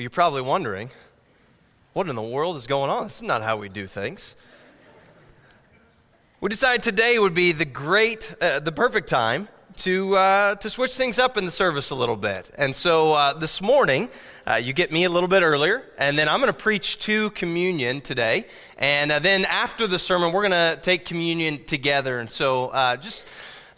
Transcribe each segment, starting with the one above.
Well, you're probably wondering, what in the world is going on? This is not how we do things. We decided today would be the great, uh, the perfect time to, uh, to switch things up in the service a little bit. And so uh, this morning, uh, you get me a little bit earlier, and then I'm going to preach to communion today. And uh, then after the sermon, we're going to take communion together. And so uh, just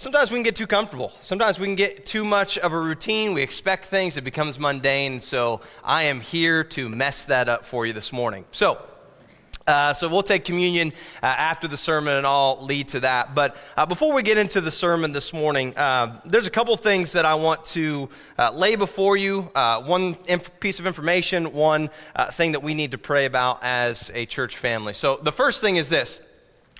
sometimes we can get too comfortable. Sometimes we can get too much of a routine. We expect things, it becomes mundane. So I am here to mess that up for you this morning. So, uh, so we'll take communion uh, after the sermon and I'll lead to that. But uh, before we get into the sermon this morning, uh, there's a couple things that I want to uh, lay before you. Uh, one inf- piece of information, one thing that we need to pray about as a church family. So the first thing is this.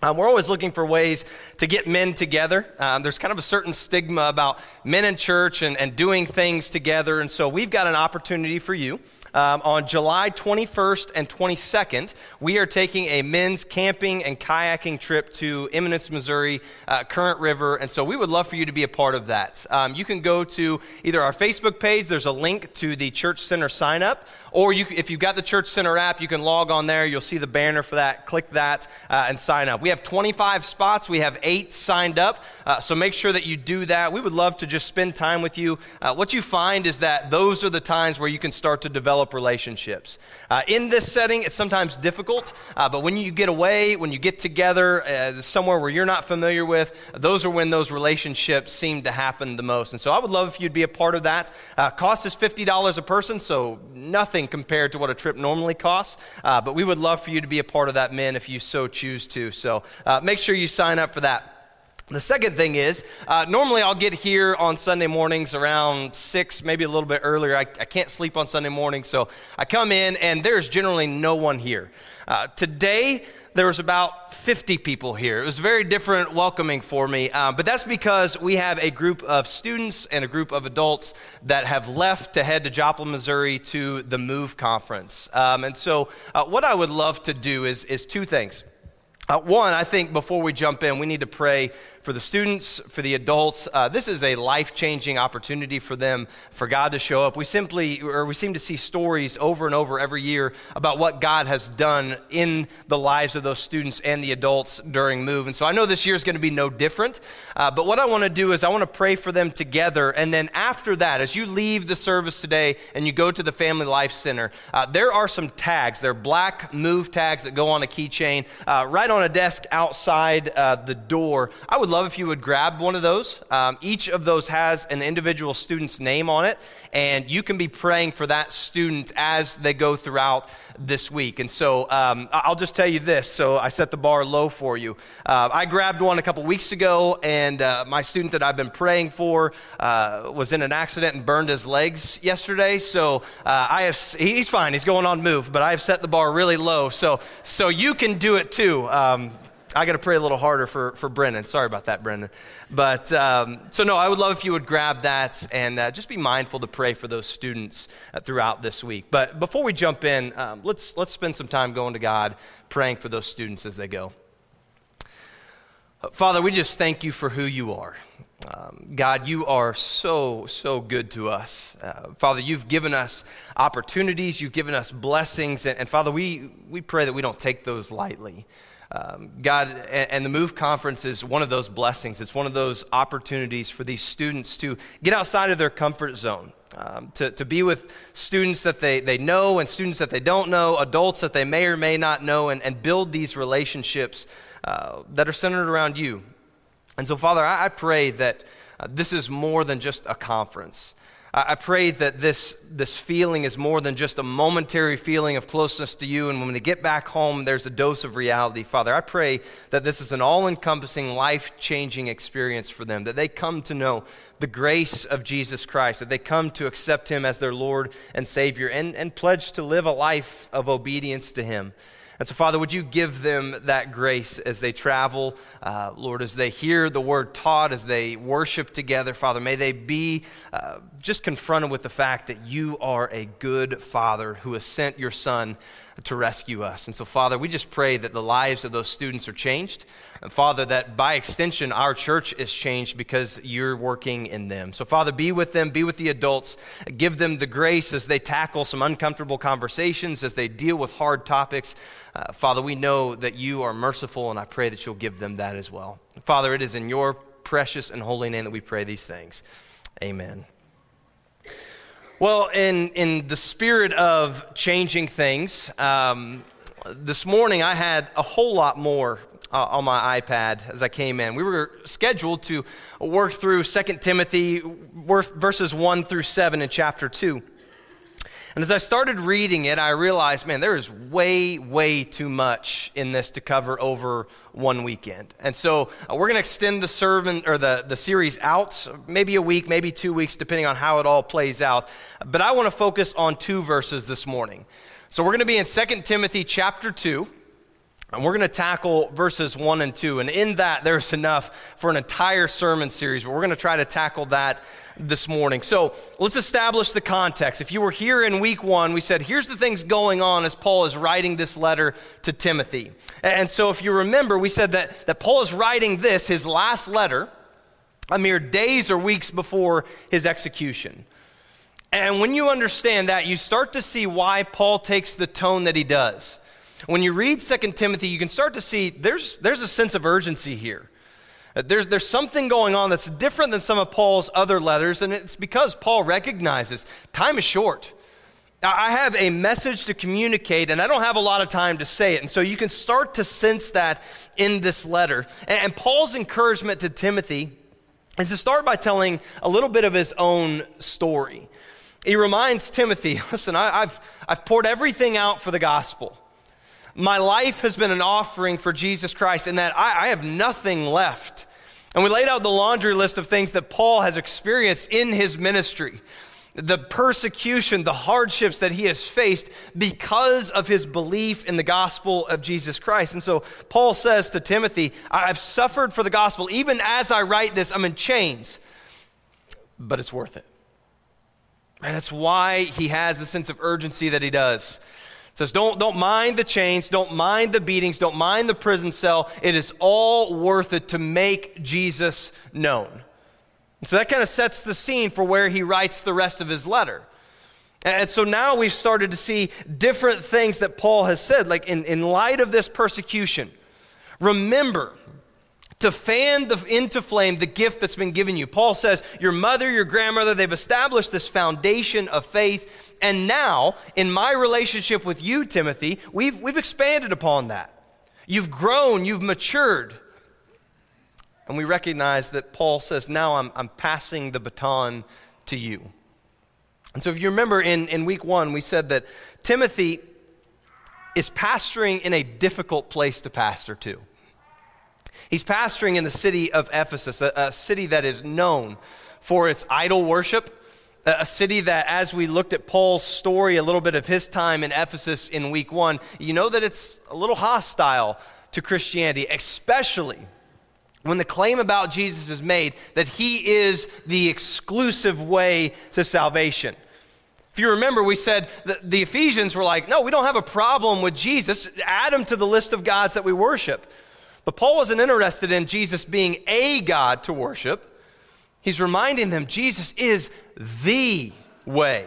Um, we're always looking for ways to get men together. Um, there's kind of a certain stigma about men in church and, and doing things together. And so we've got an opportunity for you um, on July 21st and 22nd, we are taking a men's camping and kayaking trip to Eminence, Missouri, uh, Current River. And so we would love for you to be a part of that. Um, you can go to either our Facebook page, there's a link to the Church Center sign up, or you, if you've got the Church Center app, you can log on there. You'll see the banner for that. Click that uh, and sign up. We have 25 spots. We have eight signed up. Uh, so make sure that you do that. We would love to just spend time with you. Uh, what you find is that those are the times where you can start to develop relationships. Uh, in this setting, it's sometimes difficult, uh, but when you get away, when you get together uh, somewhere where you're not familiar with, those are when those relationships seem to happen the most. And so I would love if you'd be a part of that. cost is $50 a person, so nothing nothing compared to what a trip normally costs. Uh, but we would love for you to be a part of that, men, if you so choose to. So uh, make sure you sign up for that. The second thing is, uh, normally I'll get here on Sunday mornings around 6, maybe a little bit earlier. I, I can't sleep on Sunday morning, so I come in and there's generally no one here. Uh, today, there was about 50 people here. It was very different welcoming for me, uh, but that's because we have a group of students and a group of adults that have left to head to Joplin, Missouri to the MOVE conference. Um, and so, uh, what I would love to do is, is two things. Uh, one, I think before we jump in, we need to pray for the students, for the adults. Uh, this is a life changing opportunity for them, for God to show up. We simply, or we seem to see stories over and over every year about what God has done in the lives of those students and the adults during Move. And so I know this year is going to be no different. Uh, but what I want to do is I want to pray for them together. And then after that, as you leave the service today and you go to the Family Life Center, uh, there are some tags. They're black Move tags that go on a keychain uh, right on a desk outside uh, the door. I would love if you would grab one of those. Um, each of those has an individual student's name on it, and you can be praying for that student as they go throughout this week. And so um, I'll just tell you this. So I set the bar low for you. Uh, I grabbed one a couple weeks ago, and uh, my student that I've been praying for uh, was in an accident and burned his legs yesterday. So uh, I have, he's fine. He's going on move, but I have set the bar really low. So, so you can do it too. Um, I got to pray a little harder for, for Brennan. Sorry about that, Brennan. But um, so, no, I would love if you would grab that and uh, just be mindful to pray for those students uh, throughout this week. But before we jump in, um, let's, let's spend some time going to God, praying for those students as they go. Father, we just thank you for who you are. Um, God, you are so, so good to us. Uh, Father, you've given us opportunities, you've given us blessings, and, and Father, we, we pray that we don't take those lightly. Um, God, and, the Move Conference is one of those blessings. It's one of those opportunities for these students to get outside of their comfort zone. Um, to, to be with students that they, they know and students that they don't know, adults that they may or may not know, and, and build these relationships uh, that are centered around you. And so, Father, I, I pray that uh, this is more than just a conference. I pray that this, this feeling is more than just a momentary feeling of closeness to you. And when they get back home, there's a dose of reality. Father, I pray that this is an all encompassing, life changing experience for them, that they come to know the grace of Jesus Christ, that they come to accept Him as their Lord and Savior, and, and pledge to live a life of obedience to Him. And so, Father, would you give them that grace as they travel, uh, Lord, as they hear the word taught, as they worship together, Father? May they be uh, just confronted with the fact that you are a good Father who has sent your Son to rescue us. And so, Father, we just pray that the lives of those students are changed. And, Father, that by extension, our church is changed because you're working in them. So, Father, be with them, be with the adults, give them the grace as they tackle some uncomfortable conversations, as they deal with hard topics. Uh, Father, we know that you are merciful, and I pray that you'll give them that as well. Father, it is in your precious and holy name that we pray these things. Amen. Well, in, in the spirit of changing things, um, this morning I had a whole lot more uh, on my iPad as I came in. We were scheduled to work through 2 Timothy verses 1 through 7 in chapter 2. And as I started reading it, I realized, man, there is way, way too much in this to cover over one weekend. And so uh, we're going to extend the sermon or the, the series out, maybe a week, maybe two weeks, depending on how it all plays out. But I want to focus on two verses this morning. So we're going to be in 2 Timothy chapter 2. And we're going to tackle verses 1 and 2. And in that, there's enough for an entire sermon series, but we're going to try to tackle that this morning. So let's establish the context. If you were here in week one, we said, here's the things going on as Paul is writing this letter to Timothy. And so if you remember, we said that, that Paul is writing this, his last letter, a mere days or weeks before his execution. And when you understand that, you start to see why Paul takes the tone that he does. When you read 2 Timothy, you can start to see there's, there's a sense of urgency here. Uh, there's, there's something going on that's different than some of Paul's other letters, and it's because Paul recognizes time is short. I have a message to communicate, and I don't have a lot of time to say it. And so you can start to sense that in this letter. And Paul's encouragement to Timothy is to start by telling a little bit of his own story. He reminds Timothy listen, I, have I've poured everything out for the gospel. My life has been an offering for Jesus Christ, and that I, I have nothing left. And we laid out the laundry list of things that Paul has experienced in his ministry the persecution, the hardships that he has faced because of his belief in the gospel of Jesus Christ. And so Paul says to Timothy, I've suffered for the gospel. Even as I write this, I'm in chains, but it's worth it. And that's why he has a sense of urgency that he does says, don't, don't mind the chains, don't mind the beatings, don't mind the prison cell. It is all worth it to make Jesus known. And so that kind of sets the scene for where he writes the rest of his letter. And so now we've started to see different things that Paul has said, like in, in light of this persecution. Remember, to fan the, into flame the gift that's been given you. Paul says, Your mother, your grandmother, they've established this foundation of faith. And now, in my relationship with you, Timothy, we've, we've expanded upon that. You've grown, you've matured. And we recognize that Paul says, Now I'm, I'm passing the baton to you. And so, if you remember in, in week one, we said that Timothy is pastoring in a difficult place to pastor to. He's pastoring in the city of Ephesus, a, a city that is known for its idol worship, a, city that, as we looked at Paul's story, a little bit of his time in Ephesus in week one, you know that it's a little hostile to Christianity, especially when the claim about Jesus is made that he is the exclusive way to salvation. If you remember, we said that the Ephesians were like, no, we don't have a problem with Jesus. Add him to the list of gods that we worship. But Paul wasn't interested in Jesus being a God to worship. He's reminding them Jesus is the way.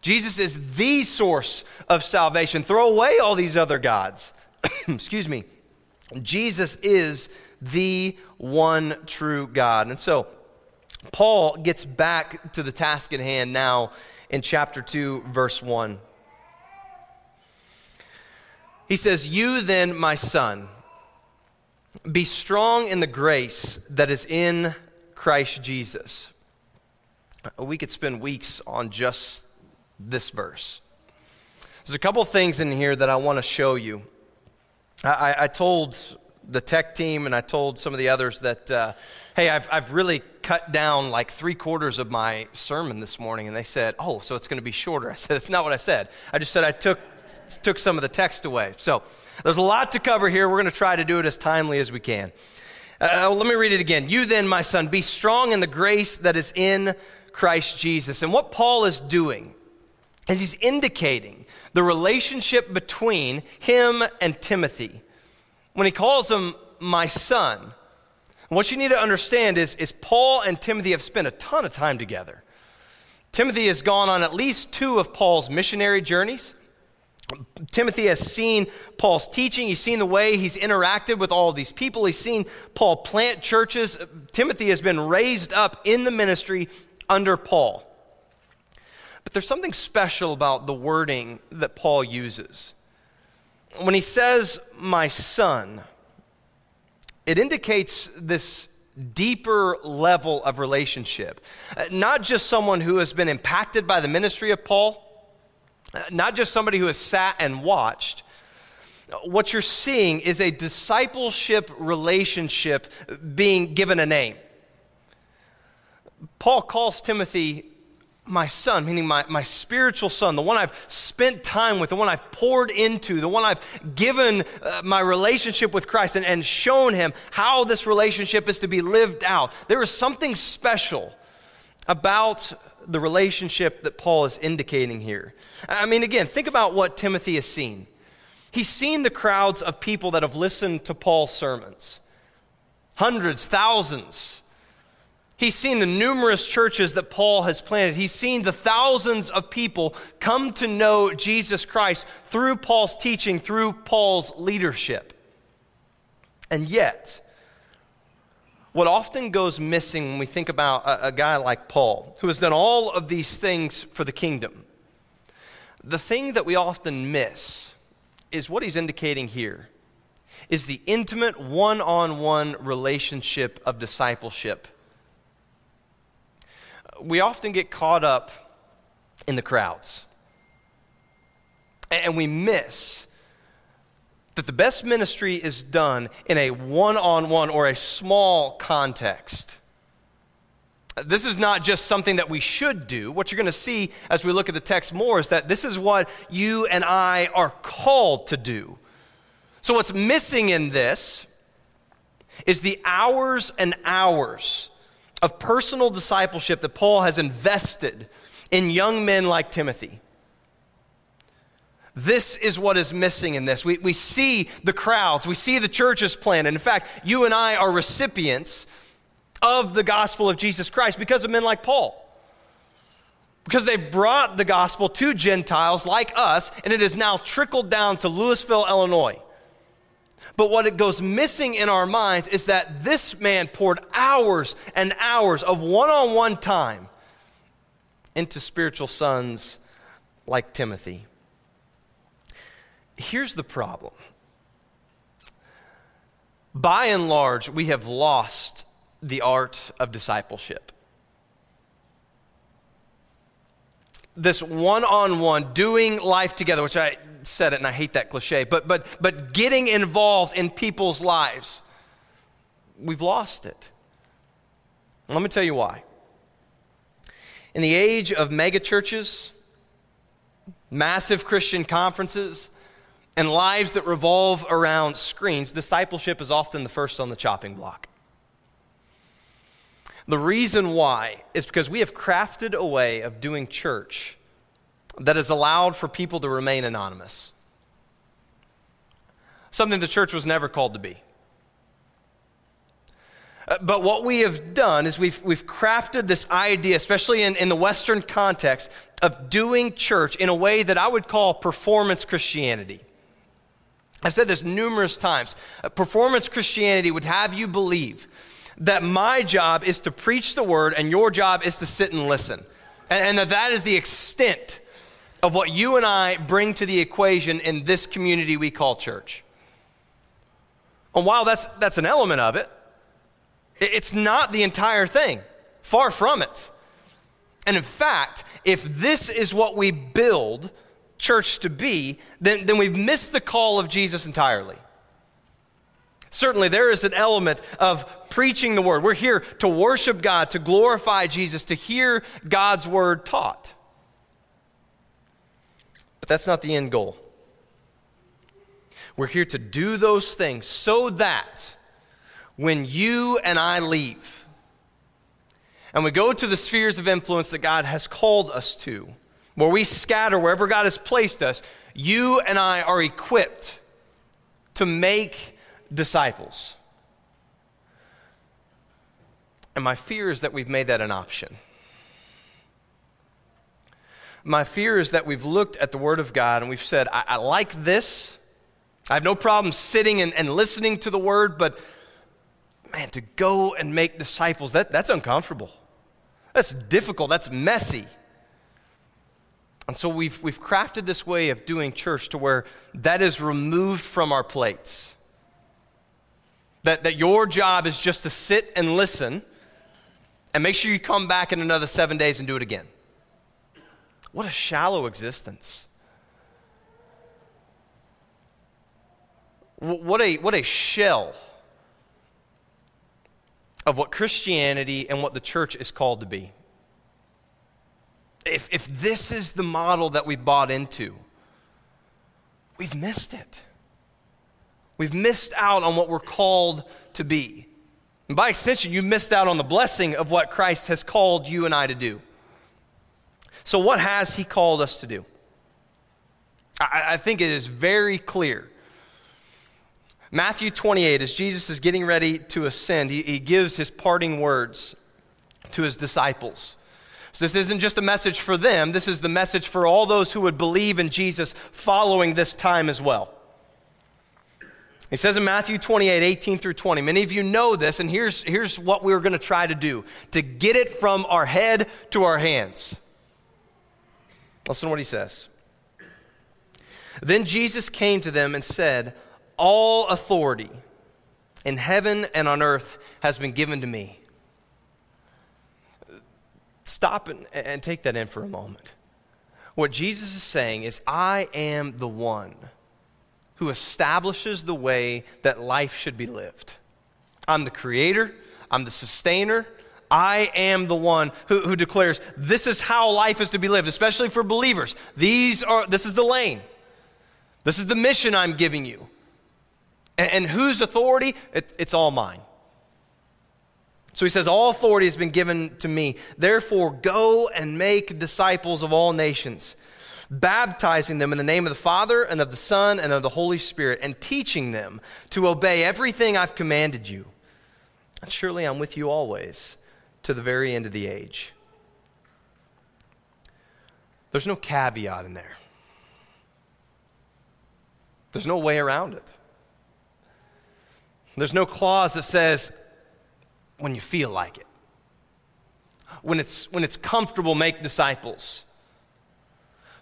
Jesus is the source of salvation. Throw away all these other gods. Excuse me. Jesus is the one true God. And so, Paul gets back to the task at hand now in chapter 2, verse 1. He says, You then, my son, be strong in the grace that is in Christ Jesus. We could spend weeks on just this verse. There's a couple things in here that I want to show you. I, I, told the tech team and I told some of the others that, uh, hey, I've, I've really cut down like three quarters of my sermon this morning. And they said, oh, so it's going to be shorter. I said, that's not what I said. I just said I took, took some of the text away. So there's a lot to cover here. We're going to try to do it as timely as we can. Uh, let me read it again. You then, my son, be strong in the grace that is in Christ Jesus. And what Paul is doing is he's indicating the relationship between him and Timothy. When he calls him my son, what you need to understand is, is Paul and Timothy have spent a ton of time together. Timothy has gone on at least two of Paul's missionary journeys. Timothy has seen Paul's teaching. He's seen the way he's interacted with all these people. He's seen Paul plant churches. Timothy has been raised up in the ministry under Paul. But there's something special about the wording that Paul uses. When he says, my son, it indicates this deeper level of relationship. Uh, not just someone who has been impacted by the ministry of Paul, not just somebody who has sat and watched. What you're seeing is a discipleship relationship being given a name. Paul calls Timothy my son, meaning my, my spiritual son, the one I've spent time with, the one I've poured into, the one I've given uh, my relationship with Christ and, and shown him how this relationship is to be lived out. There is something special about the relationship that Paul is indicating here. I mean, again, think about what Timothy has seen. He's seen the crowds of people that have listened to Paul's sermons hundreds, thousands He's seen the numerous churches that Paul has planted. He's seen the thousands of people come to know Jesus Christ through Paul's teaching, through Paul's leadership. And yet, what often goes missing when we think about a, a, guy like Paul, who has done all of these things for the kingdom, the thing that we often miss is what he's indicating here is the intimate one on one relationship of discipleship we often get caught up in the crowds. And we miss that the best ministry is done in a one on one or a small context. This is not just something that we should do. What you're going to see as we look at the text more is that this is what you and I are called to do. So, what's missing in this is the hours and hours of personal discipleship that Paul has invested in young men like Timothy. This is what is missing in this. We, we see the crowds, we see the churches planted. In fact, you and I are recipients of the gospel of Jesus Christ because of men like Paul. Because they brought the gospel to Gentiles like us, and it has now trickled down to Louisville, Illinois. But what it goes missing in our minds is that this man poured hours and hours of one on one time into spiritual sons like Timothy. Here's the problem by and large, we have lost the art of discipleship. This one on one, doing life together, which I said it and I hate that cliche, but, but, but getting involved in people's lives, we've lost it. let me tell you why. In the age of megachurches, massive Christian conferences, and lives that revolve around screens, discipleship is often the first on the chopping block. The reason why is because we have crafted a way of doing church that has allowed for people to remain anonymous. Something the church was never called to be. Uh, but what we have done is we've, we've crafted this idea, especially in, in the Western context, of doing church in a way that I would call performance Christianity. I've said this numerous times. Uh, performance Christianity would have you believe that my job is to preach the word and your job is to sit and listen. And, and that that is the extent of what you and I bring to the equation in this community we call church. And while that's, that's an element of it, it's not the entire thing. Far from it. And in fact, if this is what we build church to be, then, then we've missed the call of Jesus entirely. Certainly, there is an element of preaching the word. We're here to worship God, to glorify Jesus, to hear God's word taught. But that's not the end goal. We're here to do those things so that when you and I leave and we go to the spheres of influence that God has called us to, where we scatter wherever God has placed us, you and I are equipped to make disciples. And my fear is that we've made that an option. My fear is that we've looked at the Word of God and we've said, I, I like this. I have no problem sitting and, and listening to the Word, but man, to go and make disciples, that, that's uncomfortable. That's difficult. That's messy. And so we've, we've crafted this way of doing church to where that is removed from our plates. That, that your job is just to sit and listen and make sure you come back in another seven days and do it again. What a shallow existence. What a, what a shell of what Christianity and what the church is called to be. If, if this is the model that we've bought into, we've missed it. We've missed out on what we're called to be. And by extension, you missed out on the blessing of what Christ has called you and I to do. So, what has He called us to do? I, I think it is very clear. Matthew 28, as Jesus is getting ready to ascend, he, he gives his parting words to his disciples. So, this isn't just a message for them, this is the message for all those who would believe in Jesus following this time as well. He says in Matthew 28, 18 through 20, many of you know this, and here's, here's what we're going to try to do to get it from our head to our hands. Listen to what he says. Then Jesus came to them and said, All authority in heaven and on earth has been given to me. Stop and, and take that in for a moment. What Jesus is saying is, I am the one who establishes the way that life should be lived. I'm the creator, I'm the sustainer. I am the one who, who declares this is how life is to be lived, especially for believers. These are, this is the lane. This is the mission I'm giving you. And, and whose authority? It, it's all mine. So he says, All authority has been given to me. Therefore, go and make disciples of all nations baptizing them in the name of the Father and of the Son and of the Holy Spirit, and teaching them to obey everything I've commanded you. And surely I'm with you always to the very end of the age. There's no caveat in there. There's no way around it. There's no clause that says, when you feel like it. When it's, when it's comfortable, make disciples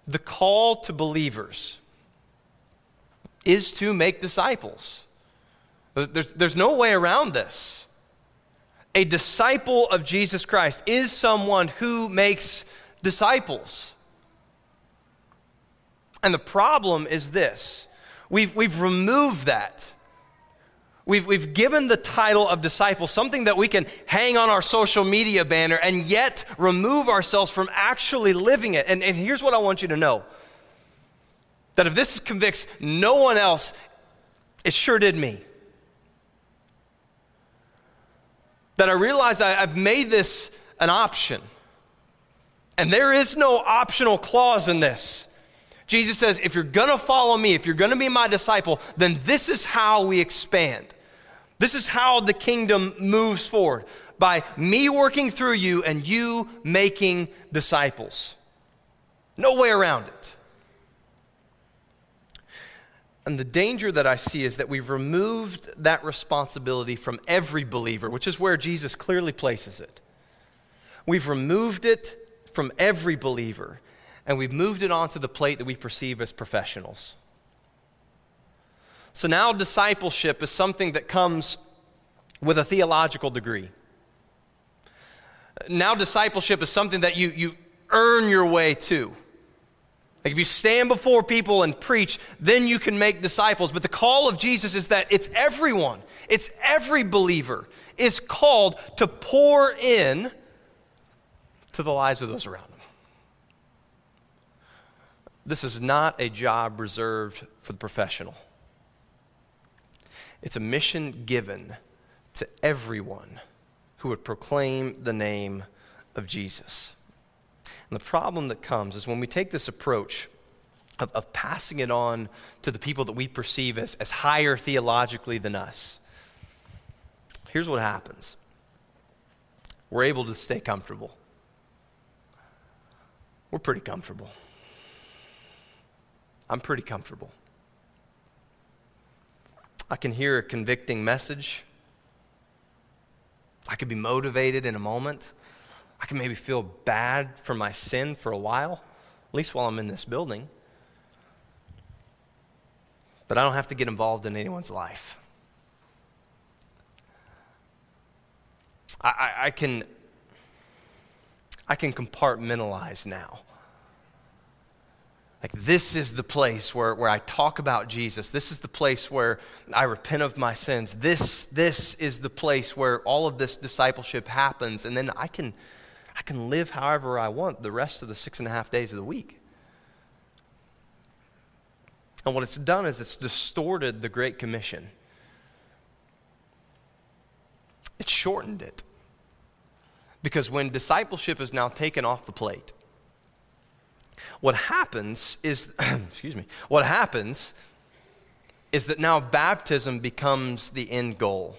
the call to believers is to make disciples. There's, there's no way around this. A disciple of Jesus Christ is someone who makes disciples. And the problem is this we've, we've removed that We've, we've given the title of disciple something that we can hang on our social media banner and yet remove ourselves from actually living it. And, and here's what I want you to know that if this convicts no one else, it sure did me. That I realize I, I've made this an option. And there is no optional clause in this. Jesus says, if you're to follow me, if you're to be my disciple, then this is how we expand. This is how the kingdom moves forward by me working through you and you making disciples. No way around it. And the danger that I see is that we've removed that responsibility from every believer, which is where Jesus clearly places it. We've removed it from every believer and we've moved it onto the plate that we perceive as professionals. So now discipleship is something that comes with a theological degree. Now discipleship is something that you, you earn your way to. Like if you stand before people and preach, then you can make disciples. But the call of Jesus is that it's everyone, it's every believer is called to pour in to the lives of those around. This is not a job reserved for the professional, it's a mission given to everyone who would proclaim the name of Jesus. And the problem that comes is when we take this approach of, of passing it on to the people that we perceive as, as higher theologically than us, here's what happens we're able to stay comfortable. We're pretty comfortable. I'm pretty comfortable. I can hear a convicting message. I could be motivated in a moment. I can maybe feel bad for my sin for a while, at least while I'm in this building. But I don't have to get involved in anyone's life. I, I, I can I can compartmentalize now. Like, this is the place where, where I talk about Jesus. This is the place where I repent of my sins. This, this is the place where all of this discipleship happens. And then I can, I can live however I want the rest of the six and a half days of the week. And what it's done is it's distorted the Great Commission, it's shortened it. Because when discipleship is now taken off the plate, what happens is, excuse me, what happens is that now baptism becomes the end goal.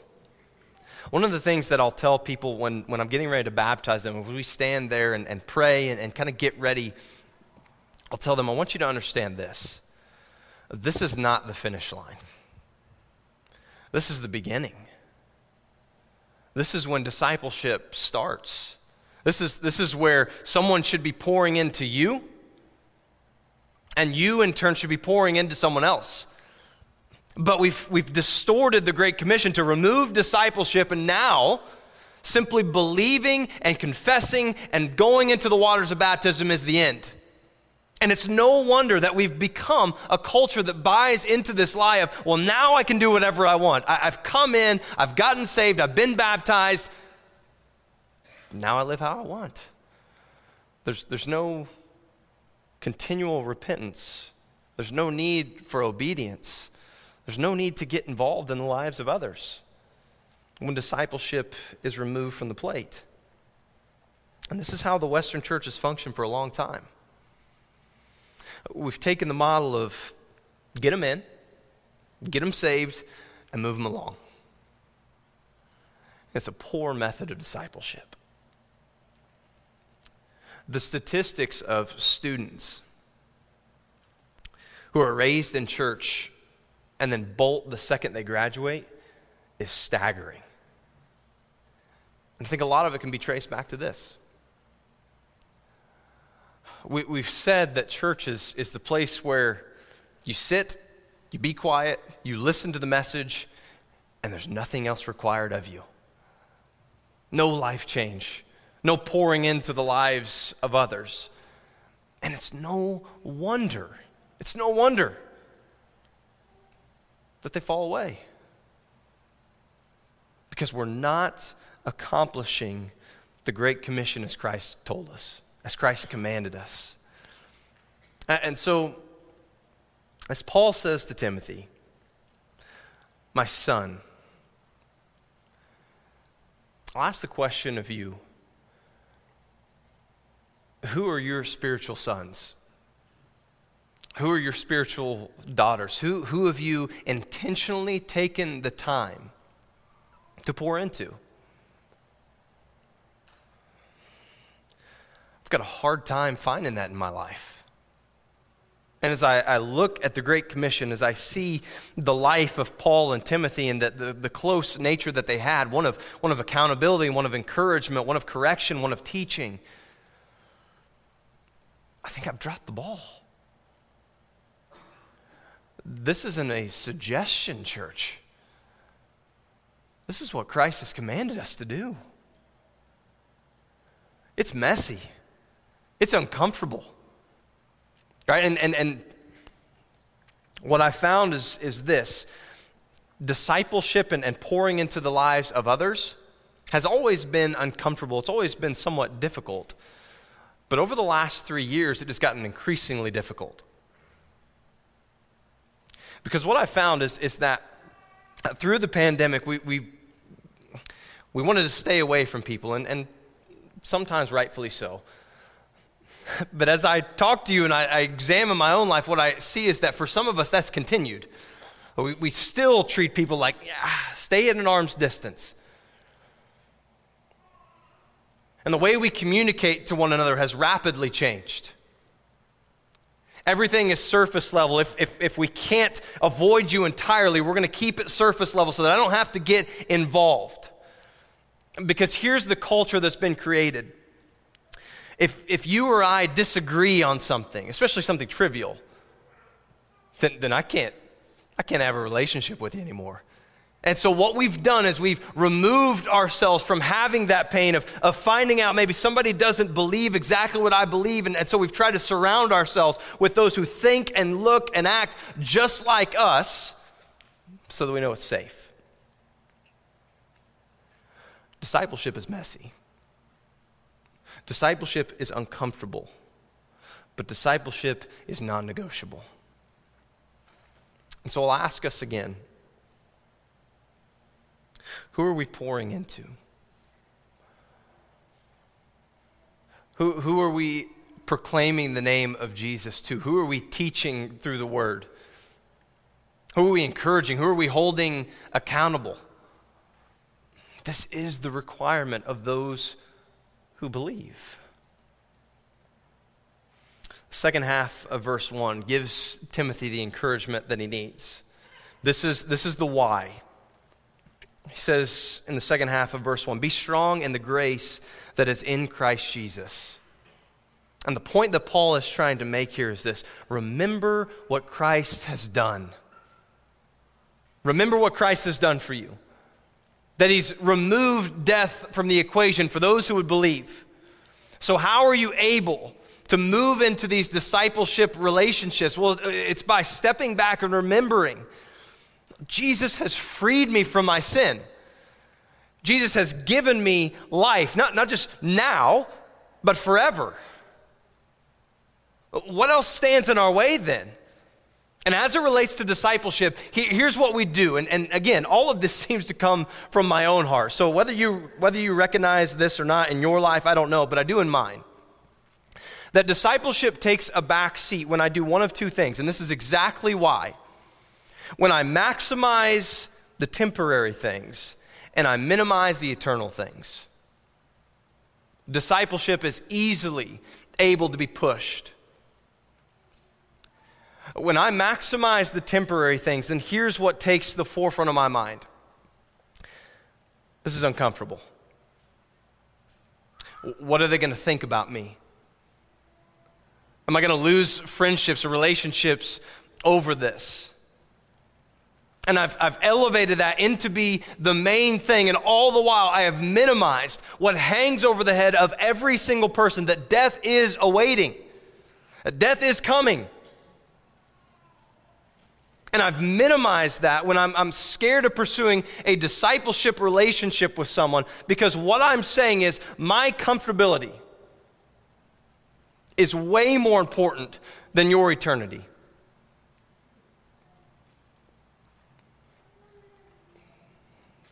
One of the things that I'll tell people when, when I'm getting ready to baptize them, when we stand there and, and pray and, and kind of get ready, I'll tell them, I want you to understand this. This is not the finish line, this is the beginning. This is when discipleship starts. This is, this is where someone should be pouring into you and you, in turn, should be pouring into someone else. But we've, we've distorted the Great Commission to remove discipleship, and now simply believing and confessing and going into the waters of baptism is the end. And it's no wonder that we've become a culture that buys into this lie of, well, now I can do whatever I want. I, have come in, I've gotten saved, I've been baptized. Now I live how I want. There's, there's no continual repentance. There's no need for obedience. There's no need to get involved in the lives of others when discipleship is removed from the plate. And this is how the Western church has functioned for a long time. We've taken the model of get them in, get them saved, and move them along. It's a poor method of discipleship the statistics of students who are raised in church and then bolt the second they graduate is staggering. And I think a lot of it can be traced back to this. We, have said that church is, is the place where you sit, you be quiet, you listen to the message, and there's nothing else required of you. No life change, no pouring into the lives of others. And it's no wonder, it's no wonder that they fall away. Because we're not accomplishing the Great Commission as Christ told us, as Christ commanded us. And so, as Paul says to Timothy, my son, I'll ask the question of you who are your spiritual sons? Who are your spiritual daughters? Who, who have you intentionally taken the time to pour into? I've got a hard time finding that in my life. And as I, I, look at the Great Commission, as I see the life of Paul and Timothy and the, the, the, close nature that they had one of, one of accountability, one of encouragement, one of correction, one of teaching I think I've dropped the ball. This isn't a suggestion, church. This is what Christ has commanded us to do. It's messy, it's uncomfortable. Right? And, and, and what I found is, is this discipleship and, and pouring into the lives of others has always been uncomfortable, it's always been somewhat difficult. But over the last three years, it has gotten increasingly difficult. Because what I found is, is that through the pandemic, we, we, we wanted to stay away from people, and, and sometimes rightfully so. But as I talk to you and I, I, examine my own life, what I see is that for some of us, that's continued. We, we still treat people like, stay at an arm's distance. And the way we communicate to one another has rapidly changed. Everything is surface level. If, if, if we can't avoid you entirely, we're going to keep it surface level so that I don't have to get involved. Because here's the culture that's been created. If, if you or I disagree on something, especially something trivial, then, then I, can't, I can't have a relationship with you anymore. And so, what we've done is we've removed ourselves from having that pain of, of finding out maybe somebody doesn't believe exactly what I believe. And, and so, we've tried to surround ourselves with those who think and look and act just like us so that we know it's safe. Discipleship is messy, discipleship is uncomfortable, but discipleship is non negotiable. And so, I'll ask us again who are we pouring into? Who, who are we proclaiming the name of Jesus to? Who are we teaching through the word? Who are we encouraging? Who are we holding accountable? This is the requirement of those who believe. The second half of verse 1 gives Timothy the encouragement that he needs. This is, this is the why. He says in the second half of verse 1 Be strong in the grace that is in Christ Jesus. And the point that Paul is trying to make here is this remember what Christ has done. Remember what Christ has done for you. That he's removed death from the equation for those who would believe. So, how are you able to move into these discipleship relationships? Well, it's by stepping back and remembering Jesus has freed me from my sin. Jesus has given me life, not, not just now, but forever. What else stands in our way then? And as it relates to discipleship, here's what we do. And, and, again, all of this seems to come from my own heart. So whether you, whether you recognize this or not in your life, I don't know, but I do in mine. That discipleship takes a back seat when I do one of two things. And this is exactly why when I maximize the temporary things and I minimize the eternal things. Discipleship is easily able to be pushed. When I maximize the temporary things, then here's what takes the forefront of my mind. This is uncomfortable. What are they going to think about me? Am I going to lose friendships or relationships over this? And I've, I've elevated that into be the main thing. And all the while, I have minimized what hangs over the head of every single person that death is awaiting, death is coming. And I've minimized that when I'm, I'm scared of pursuing a discipleship relationship with someone because what I'm saying is my comfortability is way more important than your eternity.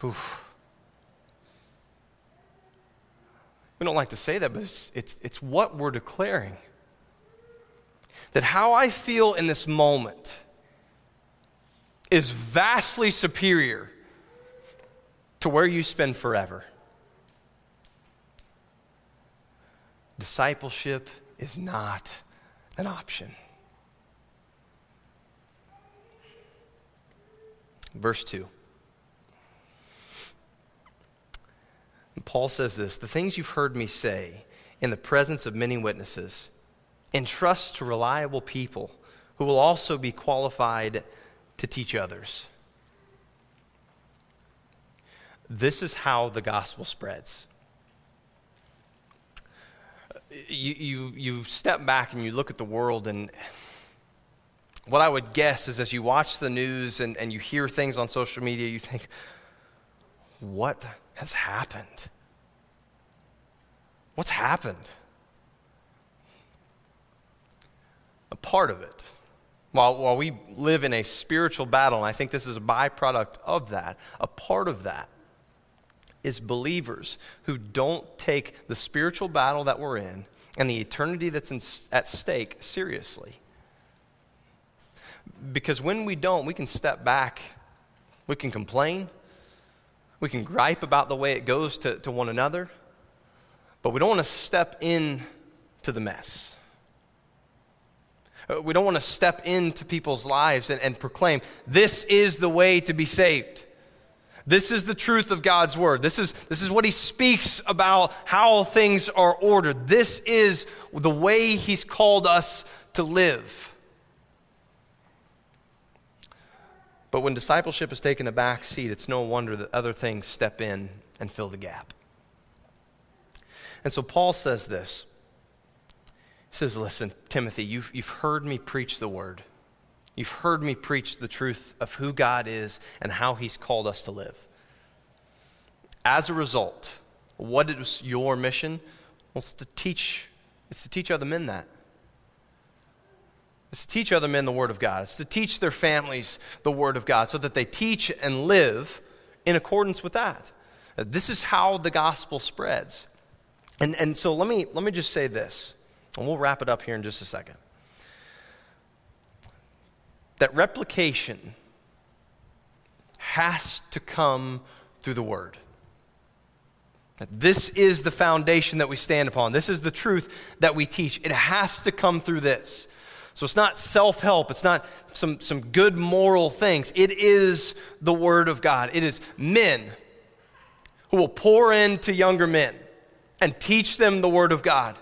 Oof. We don't like to say that, but it's, it's, it's what we're declaring. That how I feel in this moment is vastly superior to where you spend forever. Discipleship is not an option. Verse 2. Paul says this the things you've heard me say in the presence of many witnesses, entrust to reliable people who will also be qualified to teach others. This is how the gospel spreads. You, you, you step back and you look at the world, and what I would guess is as you watch the news and, and you hear things on social media, you think, what has happened? What's happened? A part of it, while, while we live in a spiritual battle, and I think this is a byproduct of that, a part of that is believers who don't take the spiritual battle that we're in and the eternity that's in, at stake seriously. Because when we don't, we can step back, we can complain, we can gripe about the way it goes to, to one another, but we don't want to step in to the mess. Uh, we don't want to step into people's lives and, and proclaim, this is the way to be saved. This is the truth of God's word. This is, this is what he speaks about how things are ordered. This is the way he's called us to live. But when discipleship has taken a back seat, it's no wonder that other things step in and fill the gap. And so Paul says this. He says, Listen, Timothy, you've, you've heard me preach the word. You've heard me preach the truth of who God is and how he's called us to live. As a result, what is your mission? Well, it's to teach, it's to teach other men that. It's to teach other men the Word of God. It's to teach their families the Word of God so that they teach and live in accordance with that. This is how the gospel spreads. And, and so let me, let me just say this, and we'll wrap it up here in just a second. That replication has to come through the Word. This is the foundation that we stand upon. This is the truth that we teach. It has to come through this. So it's not self help, it's not some, some good moral things. It is the Word of God. It is men who will pour into younger men and teach them the Word of God.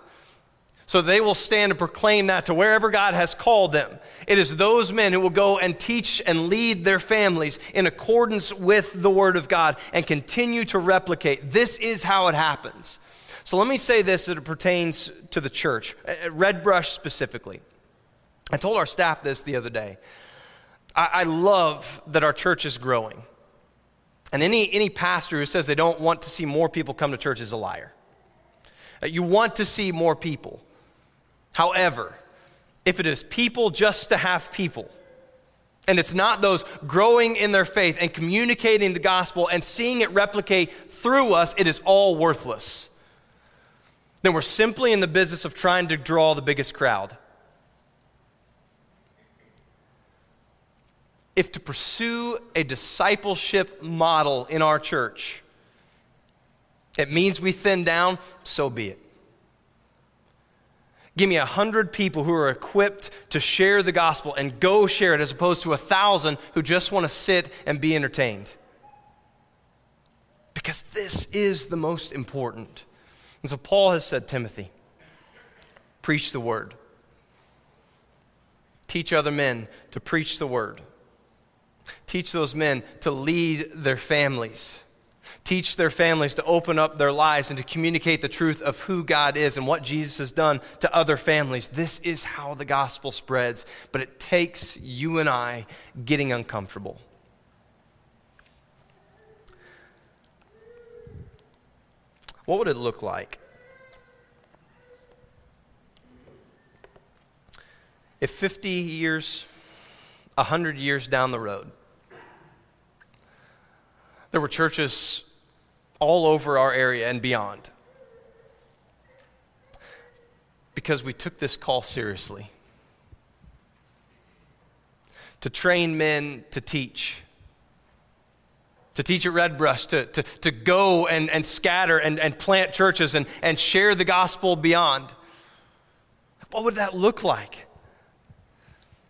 So they will stand and proclaim that to wherever God has called them. It is those men who will go and teach and lead their families in accordance with the Word of God and continue to replicate. This is how it happens. So let me say this as it pertains to the church, uh, at Red Brush specifically. I told our staff this the other day. I, I love that our church is growing. And any, any pastor who says they don't want to see more people come to church is a liar. Uh, you want to see more people. However, if it is people just to have people, and it's not those growing in their faith and communicating the gospel and seeing it replicate through us, it is all worthless. Then we're simply in the business of trying to draw the biggest crowd. If to pursue a discipleship model in our church, it means we thin down, so be it. Give me a hundred people who are equipped to share the gospel and go share it as opposed to a thousand who just want to sit and be entertained. Because this is the most important. And so Paul has said, Timothy, preach the word. Teach other men to preach the word. Teach those men to lead their families. Teach their families to open up their lives and to communicate the truth of who God is and what Jesus has done to other families. This is how the gospel spreads, but it takes you and I getting uncomfortable. What would it look like if 50 years, 100 years down the road, there were churches all over our area and beyond because we took this call seriously to train men to teach. To teach at Redbrush, to, to, to go and, and scatter and, and plant churches and, and share the gospel beyond. What would that look like?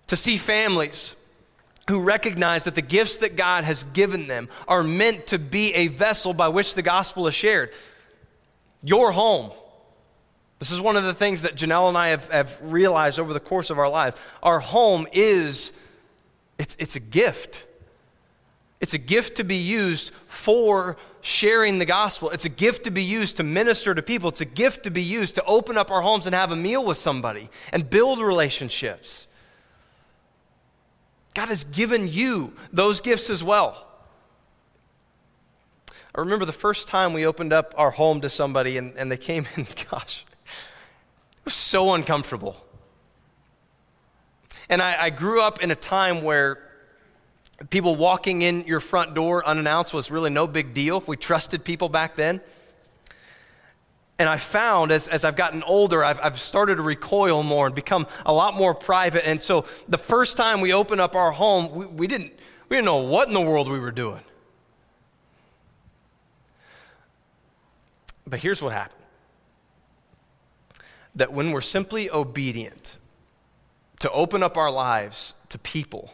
To see families who recognize that the gifts that God has given them are meant to be a vessel by which the gospel is shared. Your home. This is one of the things that Janelle and I have, have realized over the course of our lives. Our home is, it's, it's a gift. It's a gift to be used for sharing the gospel. It's a gift to be used to minister to people. It's a gift to be used to open up our homes and have a meal with somebody and build relationships. God has given you those gifts as well. I remember the first time we opened up our home to somebody and, and they came in, gosh, it was so uncomfortable. And I, I grew up in a time where people walking in your front door unannounced was really no big deal. We trusted people back then. And I found as, as I've gotten older, I've, I've started to recoil more and become a lot more private. And so the first time we opened up our home, we, we, didn't, we didn't know what in the world we were doing. But here's what happened that when we're simply obedient to open up our lives to people,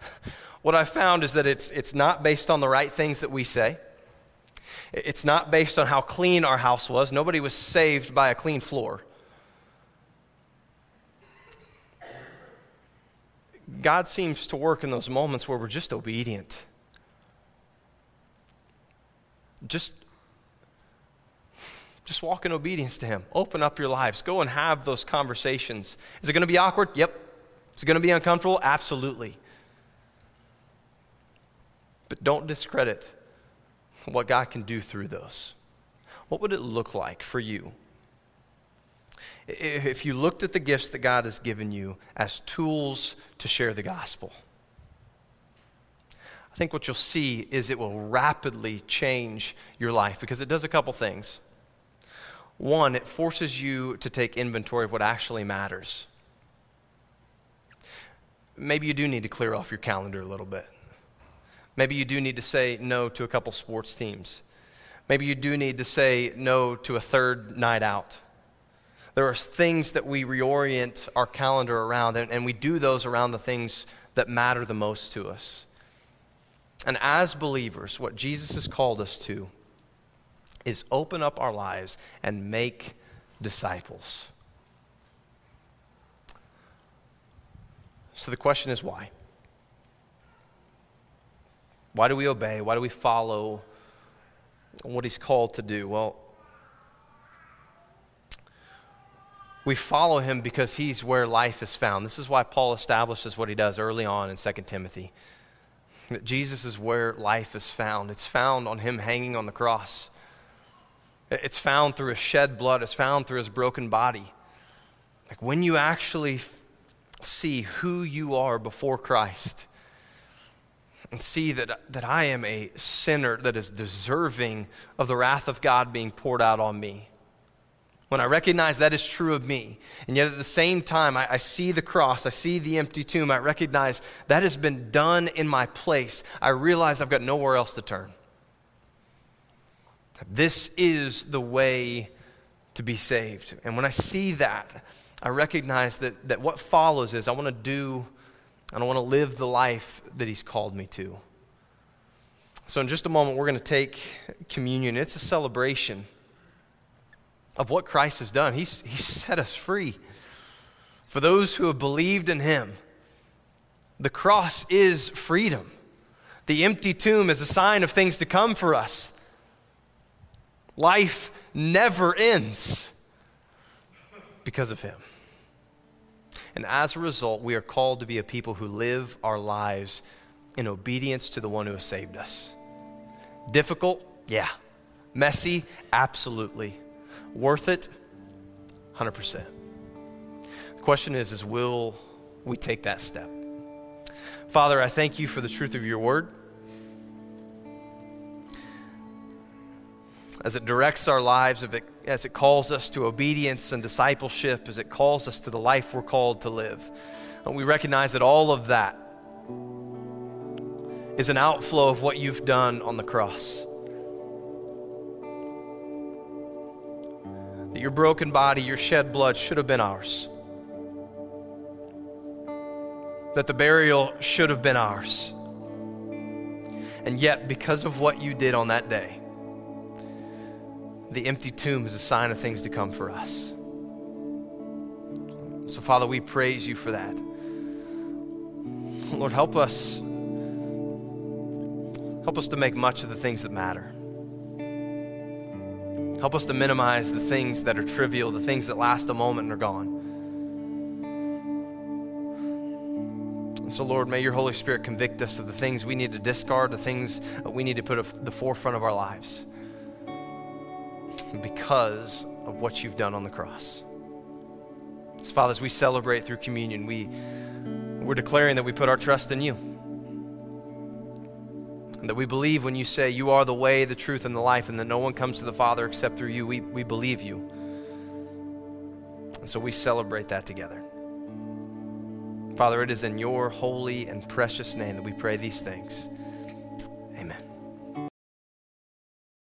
what I found is that it's, it's not based on the right things that we say. It's not based on how clean our house was. Nobody was saved by a clean floor. God seems to work in those moments where we're just obedient. Just just walk in obedience to Him. Open up your lives. Go and have those conversations. Is it going to be awkward? Yep. Is it going to be uncomfortable? Absolutely. But don't discredit what God can do through those. What would it look like for you if you looked at the gifts that God has given you as tools to share the gospel? I think what you'll see is it will rapidly change your life because it does a couple things. One, it forces you to take inventory of what actually matters. Maybe you do need to clear off your calendar a little bit. Maybe you do need to say no to a couple sports teams. Maybe you do need to say no to a third night out. There are things that we reorient our calendar around, and, and we do those around the things that matter the most to us. And as believers, what Jesus has called us to is open up our lives and make disciples. So the question is why? Why do we obey? Why do we follow what he's called to do? Well, we follow him because he's where life is found. This is why Paul establishes what he does early on in 2 Timothy. That Jesus is where life is found. It's found on him hanging on the cross. It's found through his shed blood, it's found through his broken body. Like when you actually see who you are before Christ and see that, that I am a sinner that is deserving of the wrath of God being poured out on me. When I recognize that is true of me, and yet at the same time, I, I see the cross, I see the empty tomb, I recognize that has been done in my place, I realize I've got nowhere else to turn. This is the way to be saved. And when I see that, I recognize that, that what follows is I want to do I want to live the life that He's called me to. So, in just a moment, we're going to take communion. It's a celebration of what Christ has done. He's, he's set us free. For those who have believed in Him, the cross is freedom. The empty tomb is a sign of things to come for us. Life never ends because of Him. And as a result, we are called to be a people who live our lives in obedience to the one who has saved us. Difficult? Yeah. Messy? Absolutely. Worth it? 100%. The question is, is will we take that step? Father, I thank you for the truth of your word. As it directs our lives, as it calls us to obedience and discipleship, as it calls us to the life we're called to live. And we recognize that all of that is an outflow of what you've done on the cross. That your broken body, your shed blood should have been ours. That the burial should have been ours. And yet, because of what you did on that day, the empty tomb is a sign of things to come for us. So, Father, we praise you for that. Lord, help us. Help us to make much of the things that matter. Help us to minimize the things that are trivial, the things that last a moment and are gone. And so, Lord, may your Holy Spirit convict us of the things we need to discard, the things we need to put at the forefront of our lives because of what you've done on the cross. As we celebrate through communion, we, we're declaring that we put our trust in you. And that we believe when you say you are the way, the truth, and the life, and that no one comes to the Father except through you. We, we believe you. And so we celebrate that together. Father, it is in your holy and precious name that we pray these things. Amen.